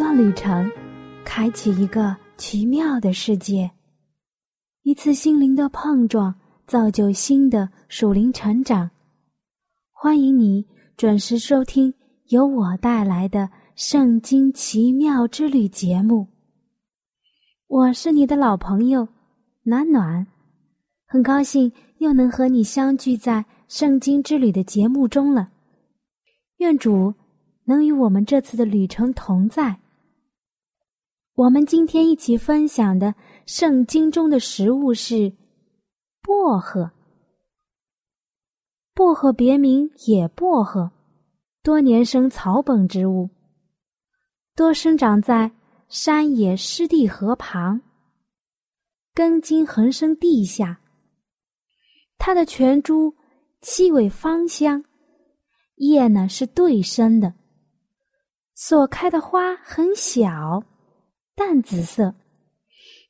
段旅程，开启一个奇妙的世界；一次心灵的碰撞，造就新的属灵成长。欢迎你准时收听由我带来的《圣经奇妙之旅》节目。我是你的老朋友暖暖，很高兴又能和你相聚在《圣经之旅》的节目中了。愿主。能与我们这次的旅程同在。我们今天一起分享的圣经中的食物是薄荷。薄荷别名野薄荷，多年生草本植物，多生长在山野湿地河旁，根茎横生地下。它的全株气味芳香，叶呢是对生的。所开的花很小，淡紫色，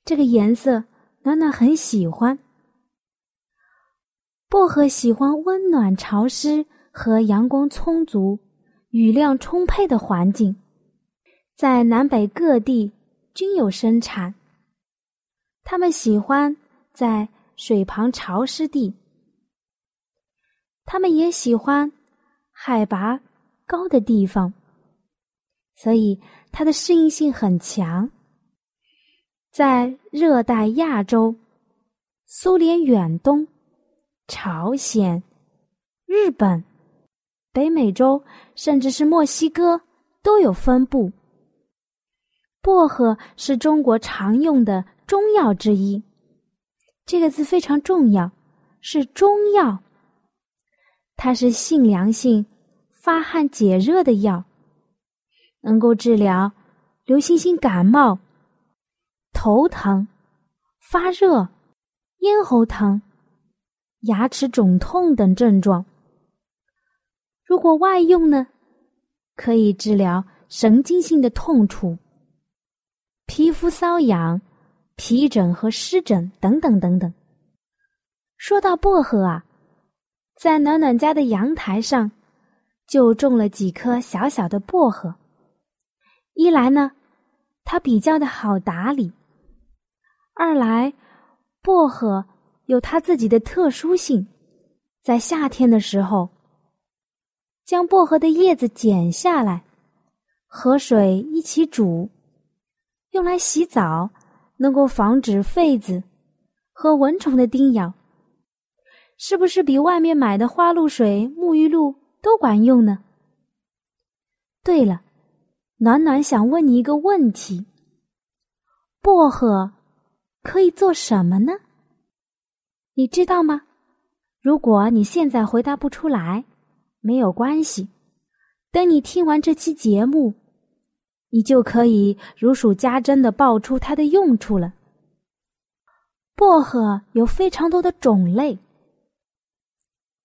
这个颜色暖暖很喜欢。薄荷喜欢温暖潮湿和阳光充足、雨量充沛的环境，在南北各地均有生产。它们喜欢在水旁潮湿地，它们也喜欢海拔高的地方。所以，它的适应性很强。在热带亚洲、苏联远东、朝鲜、日本、北美洲，甚至是墨西哥都有分布。薄荷是中国常用的中药之一，这个字非常重要，是中药。它是性凉性、发汗解热的药。能够治疗流行性感冒、头疼、发热、咽喉疼、牙齿肿痛等症状。如果外用呢，可以治疗神经性的痛楚、皮肤瘙痒、皮疹和湿疹等等等等。说到薄荷啊，在暖暖家的阳台上就种了几棵小小的薄荷。一来呢，它比较的好打理；二来，薄荷有它自己的特殊性，在夏天的时候，将薄荷的叶子剪下来，和水一起煮，用来洗澡，能够防止痱子和蚊虫的叮咬，是不是比外面买的花露水、沐浴露都管用呢？对了。暖暖想问你一个问题：薄荷可以做什么呢？你知道吗？如果你现在回答不出来，没有关系，等你听完这期节目，你就可以如数家珍的报出它的用处了。薄荷有非常多的种类，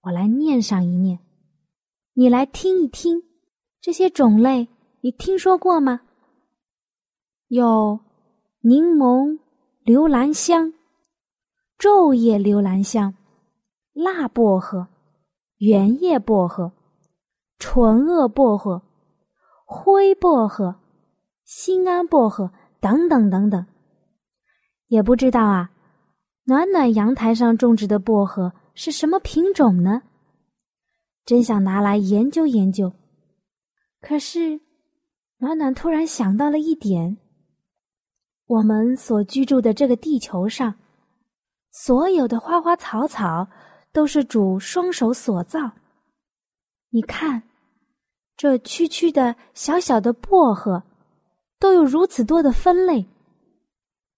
我来念上一念，你来听一听这些种类。你听说过吗？有柠檬留兰香、昼夜留兰香、辣薄荷、圆叶薄荷、纯萼薄荷、灰薄荷、新安薄荷等等等等。也不知道啊，暖暖阳台上种植的薄荷是什么品种呢？真想拿来研究研究。可是。暖暖突然想到了一点：我们所居住的这个地球上，所有的花花草草都是主双手所造。你看，这区区的小小的薄荷，都有如此多的分类，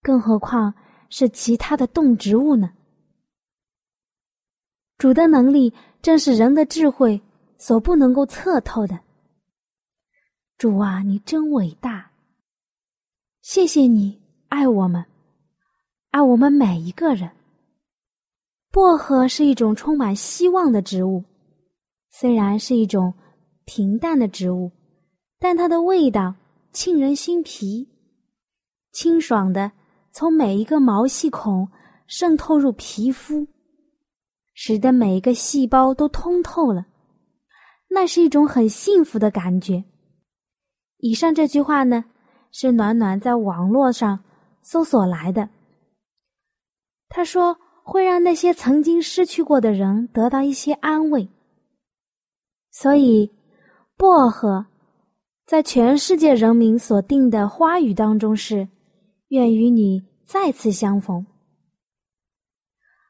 更何况是其他的动植物呢？主的能力正是人的智慧所不能够测透的。主啊，你真伟大！谢谢你爱我们，爱我们每一个人。薄荷是一种充满希望的植物，虽然是一种平淡的植物，但它的味道沁人心脾，清爽的从每一个毛细孔渗透入皮肤，使得每一个细胞都通透了。那是一种很幸福的感觉。以上这句话呢，是暖暖在网络上搜索来的。他说。会让那些曾经失去过的人得到一些安慰，所以薄荷在全世界人民所定的花语当中是“愿与你再次相逢”。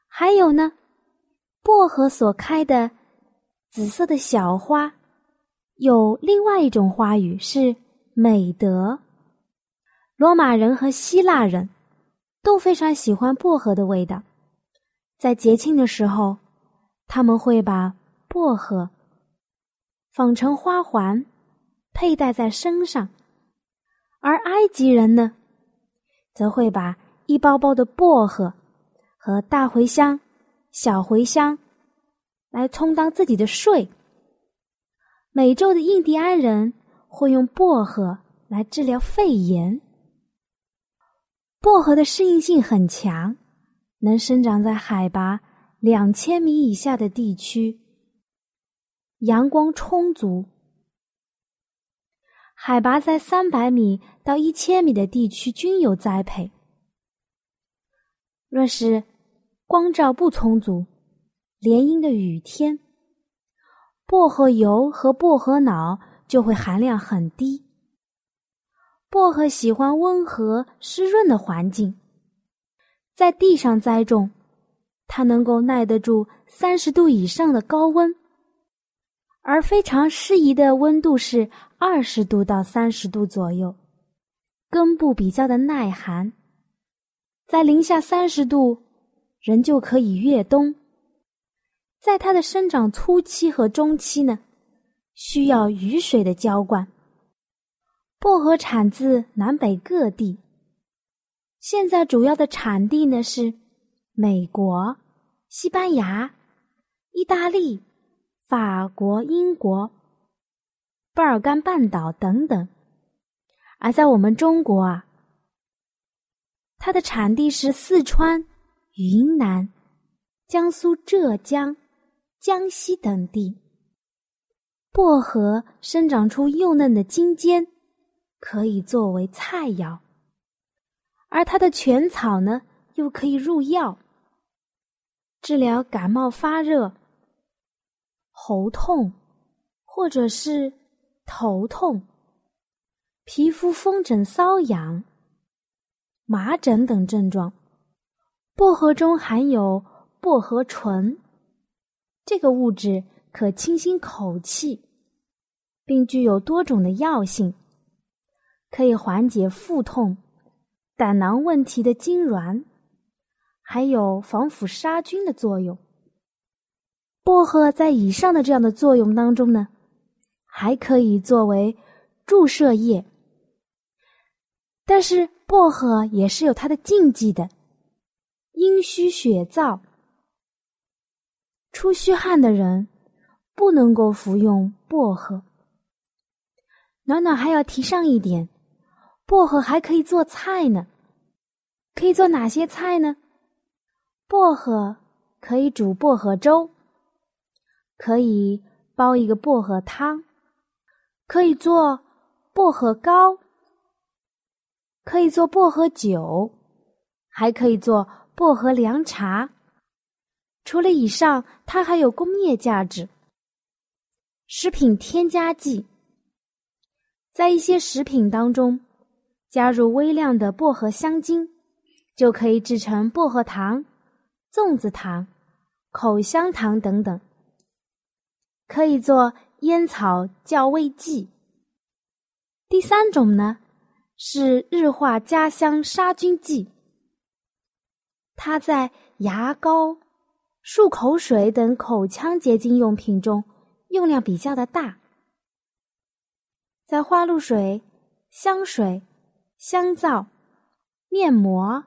还有呢，薄荷所开的紫色的小花，有另外一种花语是“美德”。罗马人和希腊人都非常喜欢薄荷的味道。在节庆的时候，他们会把薄荷纺成花环，佩戴在身上；而埃及人呢，则会把一包包的薄荷和大茴香、小茴香来充当自己的税。美洲的印第安人会用薄荷来治疗肺炎。薄荷的适应性很强。能生长在海拔两千米以下的地区，阳光充足；海拔在三百米到一千米的地区均有栽培。若是光照不充足、连阴的雨天，薄荷油和薄荷脑就会含量很低。薄荷喜欢温和湿润的环境。在地上栽种，它能够耐得住三十度以上的高温，而非常适宜的温度是二十度到三十度左右。根部比较的耐寒，在零下三十度，人就可以越冬。在它的生长初期和中期呢，需要雨水的浇灌。薄荷产自南北各地。现在主要的产地呢是美国、西班牙、意大利、法国、英国、巴尔干半岛等等，而在我们中国啊，它的产地是四川、云南、江苏、浙江、江西等地。薄荷生长出幼嫩的茎尖，可以作为菜肴。而它的全草呢，又可以入药，治疗感冒发热、喉痛，或者是头痛、皮肤风疹瘙痒、麻疹等症状。薄荷中含有薄荷醇，这个物质可清新口气，并具有多种的药性，可以缓解腹痛。胆囊问题的痉挛，还有防腐杀菌的作用。薄荷在以上的这样的作用当中呢，还可以作为注射液。但是薄荷也是有它的禁忌的，阴虚血燥、出虚汗的人不能够服用薄荷。暖暖还要提上一点。薄荷还可以做菜呢，可以做哪些菜呢？薄荷可以煮薄荷粥，可以煲一个薄荷汤，可以做薄荷糕，可以做薄荷酒，还可以做薄荷凉茶。除了以上，它还有工业价值。食品添加剂，在一些食品当中。加入微量的薄荷香精，就可以制成薄荷糖、粽子糖、口香糖等等，可以做烟草校味剂。第三种呢是日化家香杀菌剂，它在牙膏、漱口水等口腔洁净用品中用量比较的大。在花露水、香水、香皂、面膜、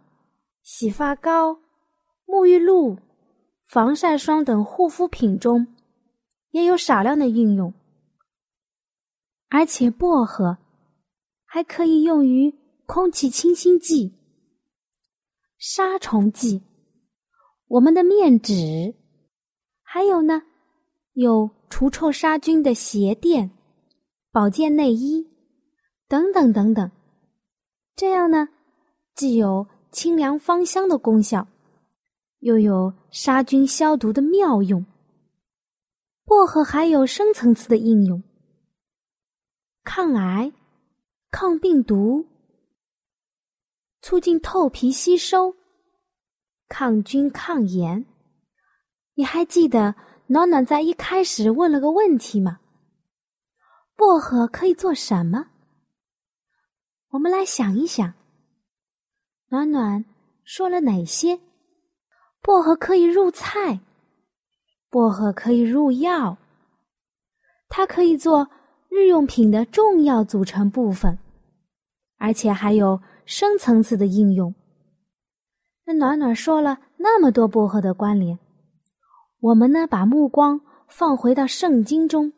洗发膏、沐浴露、防晒霜等护肤品中也有少量的运用，而且薄荷还可以用于空气清新剂、杀虫剂。我们的面纸，还有呢，有除臭杀菌的鞋垫、保健内衣等等等等。这样呢，既有清凉芳香的功效，又有杀菌消毒的妙用。薄荷还有深层次的应用，抗癌、抗病毒、促进透皮吸收。抗菌抗炎，你还记得暖暖在一开始问了个问题吗？薄荷可以做什么？我们来想一想，暖暖说了哪些？薄荷可以入菜，薄荷可以入药，它可以做日用品的重要组成部分，而且还有深层次的应用。那暖暖说了那么多薄荷的关联，我们呢把目光放回到圣经中。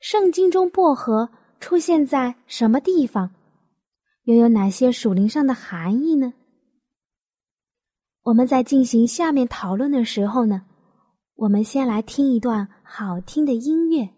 圣经中薄荷出现在什么地方？又有哪些属灵上的含义呢？我们在进行下面讨论的时候呢，我们先来听一段好听的音乐。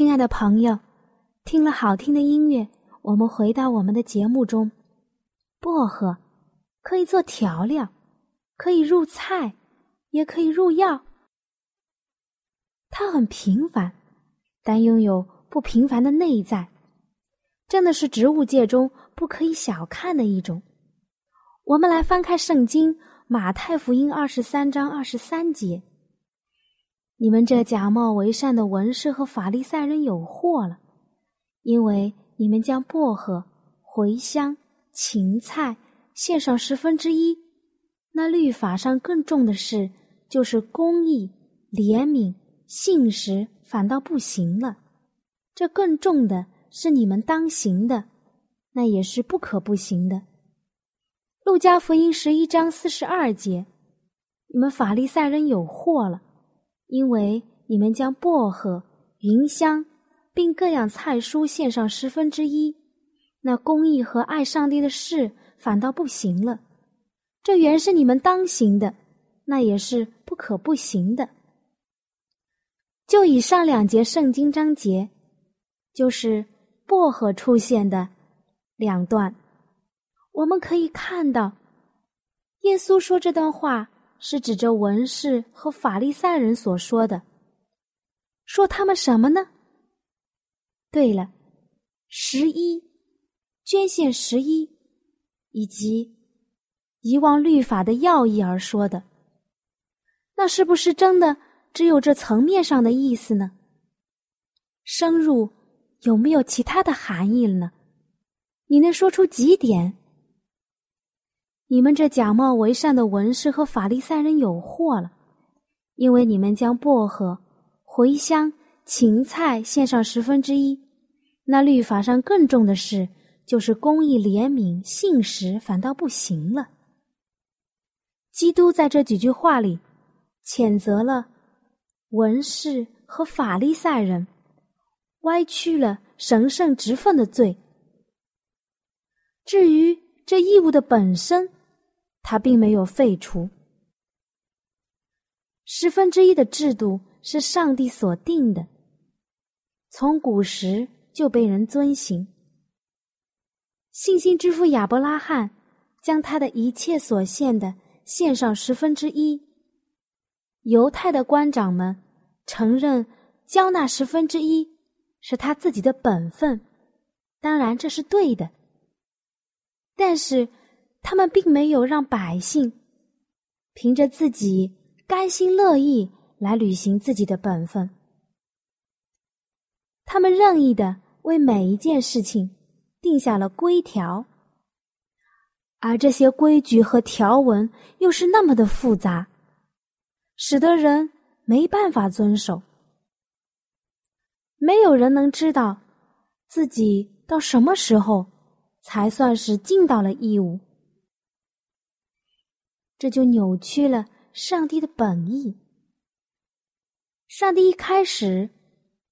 亲爱的朋友，听了好听的音乐，我们回到我们的节目中。薄荷可以做调料，可以入菜，也可以入药。它很平凡，但拥有不平凡的内在，真的是植物界中不可以小看的一种。我们来翻开圣经《马太福音》二十三章二十三节。你们这假冒为善的文士和法利赛人有祸了，因为你们将薄荷、茴香、芹菜献上十分之一，那律法上更重的事，就是公义、怜悯、信实，反倒不行了。这更重的是你们当行的，那也是不可不行的。路加福音十一章四十二节，你们法利赛人有祸了。因为你们将薄荷、芸香，并各样菜蔬献上十分之一，那公义和爱上帝的事反倒不行了。这原是你们当行的，那也是不可不行的。就以上两节圣经章节，就是薄荷出现的两段，我们可以看到，耶稣说这段话。是指着文士和法利赛人所说的，说他们什么呢？对了，十一捐献十一，以及遗忘律法的要义而说的，那是不是真的只有这层面上的意思呢？深入有没有其他的含义了呢？你能说出几点？你们这假冒为善的文士和法利赛人有祸了，因为你们将薄荷、茴香、芹菜献上十分之一，那律法上更重的事，就是公义、怜悯、信实，反倒不行了。基督在这几句话里，谴责了文士和法利赛人，歪曲了神圣职分的罪。至于这义务的本身，他并没有废除十分之一的制度，是上帝所定的，从古时就被人遵行。信心之父亚伯拉罕将他的一切所献的献上十分之一，犹太的官长们承认交纳十分之一是他自己的本分，当然这是对的，但是。他们并没有让百姓凭着自己甘心乐意来履行自己的本分，他们任意的为每一件事情定下了规条，而这些规矩和条文又是那么的复杂，使得人没办法遵守。没有人能知道自己到什么时候才算是尽到了义务。这就扭曲了上帝的本意。上帝一开始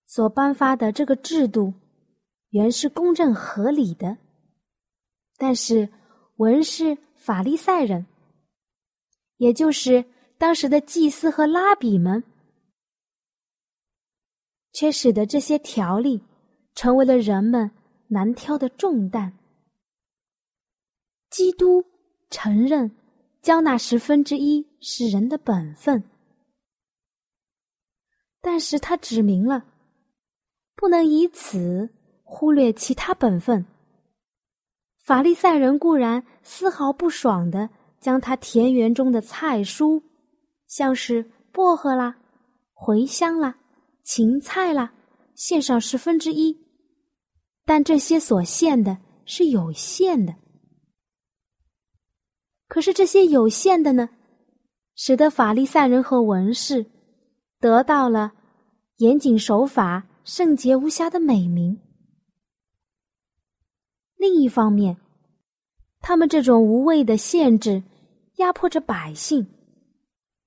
所颁发的这个制度，原是公正合理的，但是文士、法利赛人，也就是当时的祭司和拉比们，却使得这些条例成为了人们难挑的重担。基督承认。交纳十分之一是人的本分，但是他指明了，不能以此忽略其他本分。法利赛人固然丝毫不爽的将他田园中的菜蔬，像是薄荷啦、茴香啦、芹菜啦，献上十分之一，但这些所献的是有限的。可是这些有限的呢，使得法利赛人和文士得到了严谨守法、圣洁无瑕的美名。另一方面，他们这种无谓的限制压迫着百姓，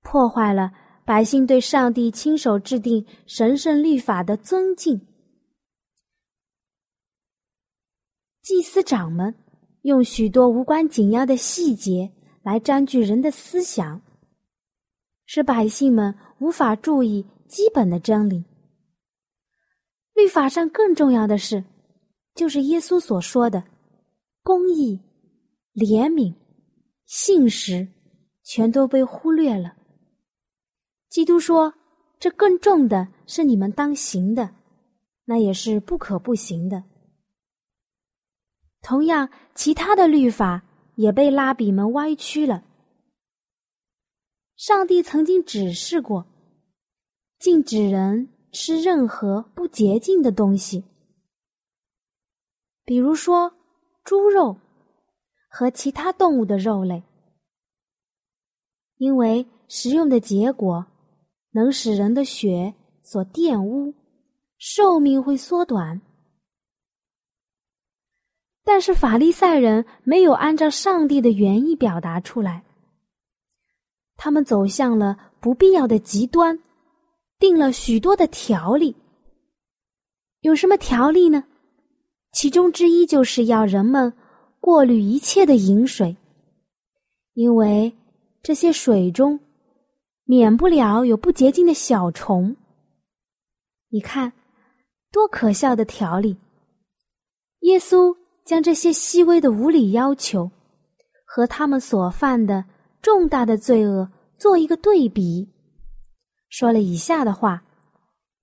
破坏了百姓对上帝亲手制定神圣律法的尊敬。祭司长们。用许多无关紧要的细节来占据人的思想，使百姓们无法注意基本的真理。律法上更重要的是，就是耶稣所说的公义、怜悯、信实，全都被忽略了。基督说：“这更重的是你们当行的，那也是不可不行的。”同样，其他的律法也被拉比们歪曲了。上帝曾经指示过，禁止人吃任何不洁净的东西，比如说猪肉和其他动物的肉类，因为食用的结果能使人的血所玷污，寿命会缩短。但是法利赛人没有按照上帝的原意表达出来，他们走向了不必要的极端，定了许多的条例。有什么条例呢？其中之一就是要人们过滤一切的饮水，因为这些水中免不了有不洁净的小虫。你看，多可笑的条例！耶稣。将这些细微的无理要求和他们所犯的重大的罪恶做一个对比，说了以下的话：“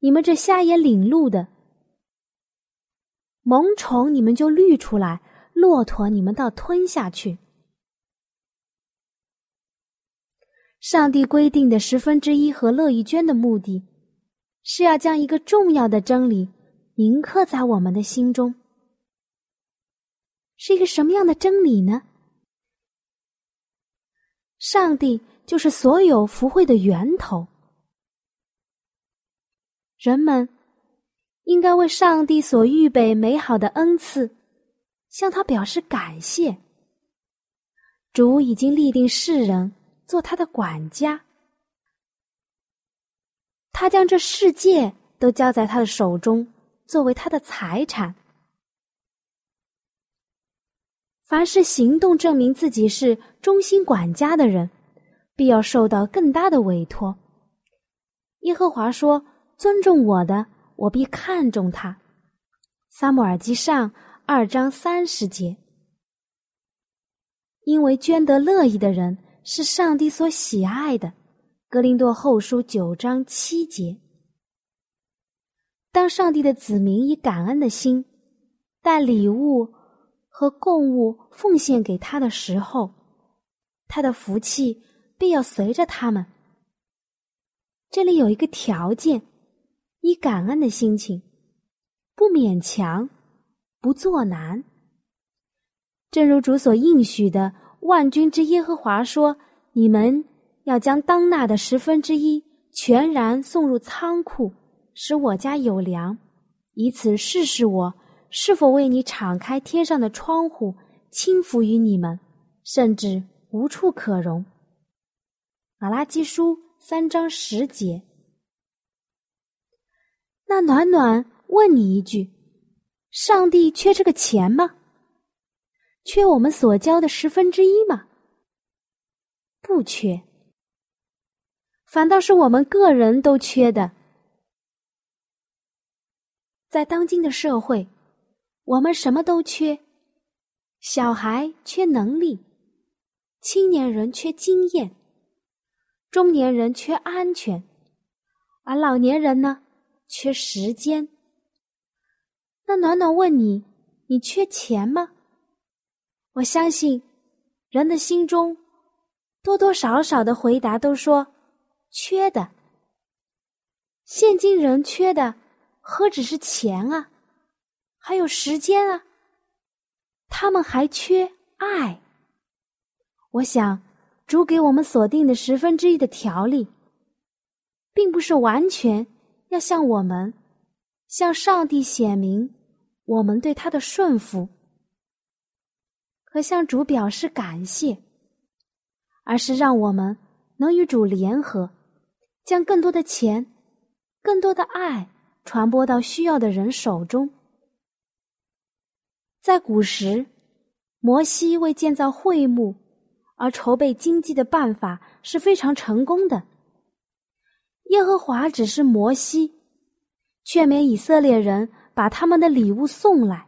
你们这瞎眼领路的，萌宠你们就滤出来，骆驼你们倒吞下去。”上帝规定的十分之一和乐意捐的目的，是要将一个重要的真理铭刻在我们的心中。是一个什么样的真理呢？上帝就是所有福慧的源头，人们应该为上帝所预备美好的恩赐，向他表示感谢。主已经立定世人做他的管家，他将这世界都交在他的手中，作为他的财产。凡是行动证明自己是忠心管家的人，必要受到更大的委托。耶和华说：“尊重我的，我必看重他。”撒母耳记上二章三十节。因为捐得乐意的人是上帝所喜爱的。格林多后书九章七节。当上帝的子民以感恩的心带礼物。和供物奉献给他的时候，他的福气必要随着他们。这里有一个条件：以感恩的心情，不勉强，不作难。正如主所应许的，万军之耶和华说：“你们要将当纳的十分之一全然送入仓库，使我家有粮，以此试试我。”是否为你敞开天上的窗户，轻浮于你们，甚至无处可容？马拉基书三章十节。那暖暖问你一句：上帝缺这个钱吗？缺我们所交的十分之一吗？不缺，反倒是我们个人都缺的。在当今的社会。我们什么都缺，小孩缺能力，青年人缺经验，中年人缺安全，而老年人呢，缺时间。那暖暖问你，你缺钱吗？我相信，人的心中多多少少的回答都说缺的。现今人缺的何止是钱啊？还有时间啊，他们还缺爱。我想，主给我们锁定的十分之一的条例，并不是完全要向我们、向上帝显明我们对他的顺服和向主表示感谢，而是让我们能与主联合，将更多的钱、更多的爱传播到需要的人手中。在古时，摩西为建造会幕而筹备经济的办法是非常成功的。耶和华只是摩西，劝勉以色列人把他们的礼物送来。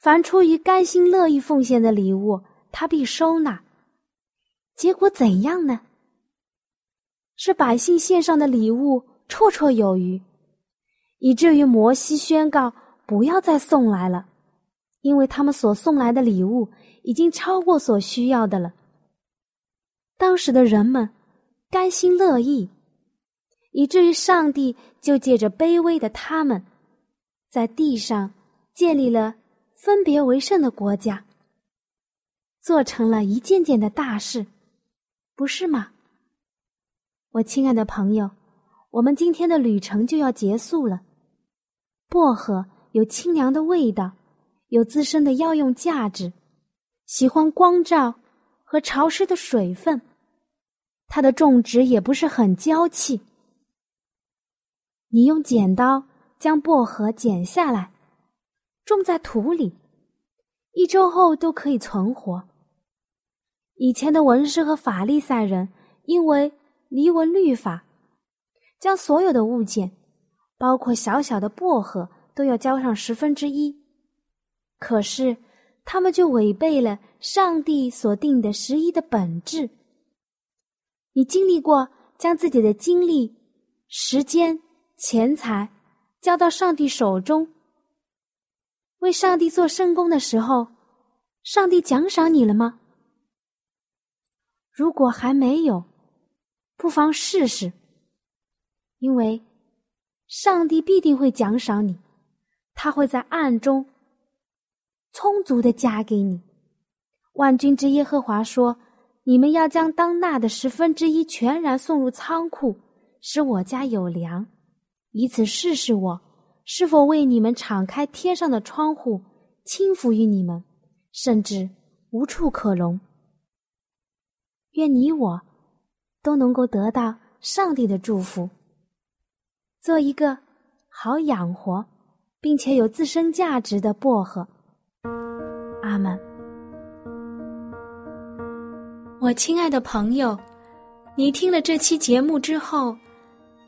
凡出于甘心乐意奉献的礼物，他必收纳。结果怎样呢？是百姓献上的礼物绰绰有余，以至于摩西宣告不要再送来了，因为他们所送来的礼物已经超过所需要的了。当时的人们甘心乐意，以至于上帝就借着卑微的他们，在地上建立了。分别为圣的国家，做成了一件件的大事，不是吗？我亲爱的朋友，我们今天的旅程就要结束了。薄荷有清凉的味道，有自身的药用价值，喜欢光照和潮湿的水分，它的种植也不是很娇气。你用剪刀将薄荷剪下来。种在土里，一周后都可以存活。以前的文士和法利赛人因为离文律法，将所有的物件，包括小小的薄荷，都要交上十分之一。可是他们就违背了上帝所定的十一的本质。你经历过将自己的精力、时间、钱财交到上帝手中？为上帝做圣功的时候，上帝奖赏你了吗？如果还没有，不妨试试，因为上帝必定会奖赏你，他会在暗中充足的加给你。万军之耶和华说：“你们要将当纳的十分之一全然送入仓库，使我家有粮，以此试试我。”是否为你们敞开天上的窗户，轻抚于你们，甚至无处可容？愿你我都能够得到上帝的祝福，做一个好养活并且有自身价值的薄荷。阿门。我亲爱的朋友，你听了这期节目之后，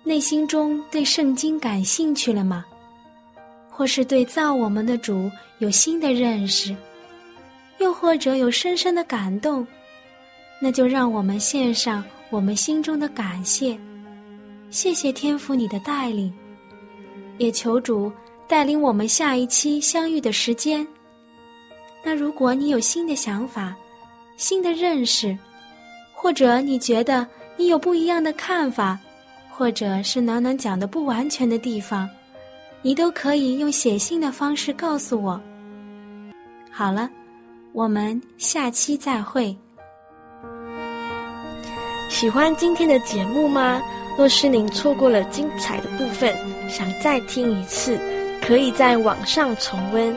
内心中对圣经感兴趣了吗？或是对造我们的主有新的认识，又或者有深深的感动，那就让我们献上我们心中的感谢，谢谢天父你的带领，也求主带领我们下一期相遇的时间。那如果你有新的想法、新的认识，或者你觉得你有不一样的看法，或者是暖暖讲的不完全的地方。你都可以用写信的方式告诉我。好了，我们下期再会。喜欢今天的节目吗？若是您错过了精彩的部分，想再听一次，可以在网上重温。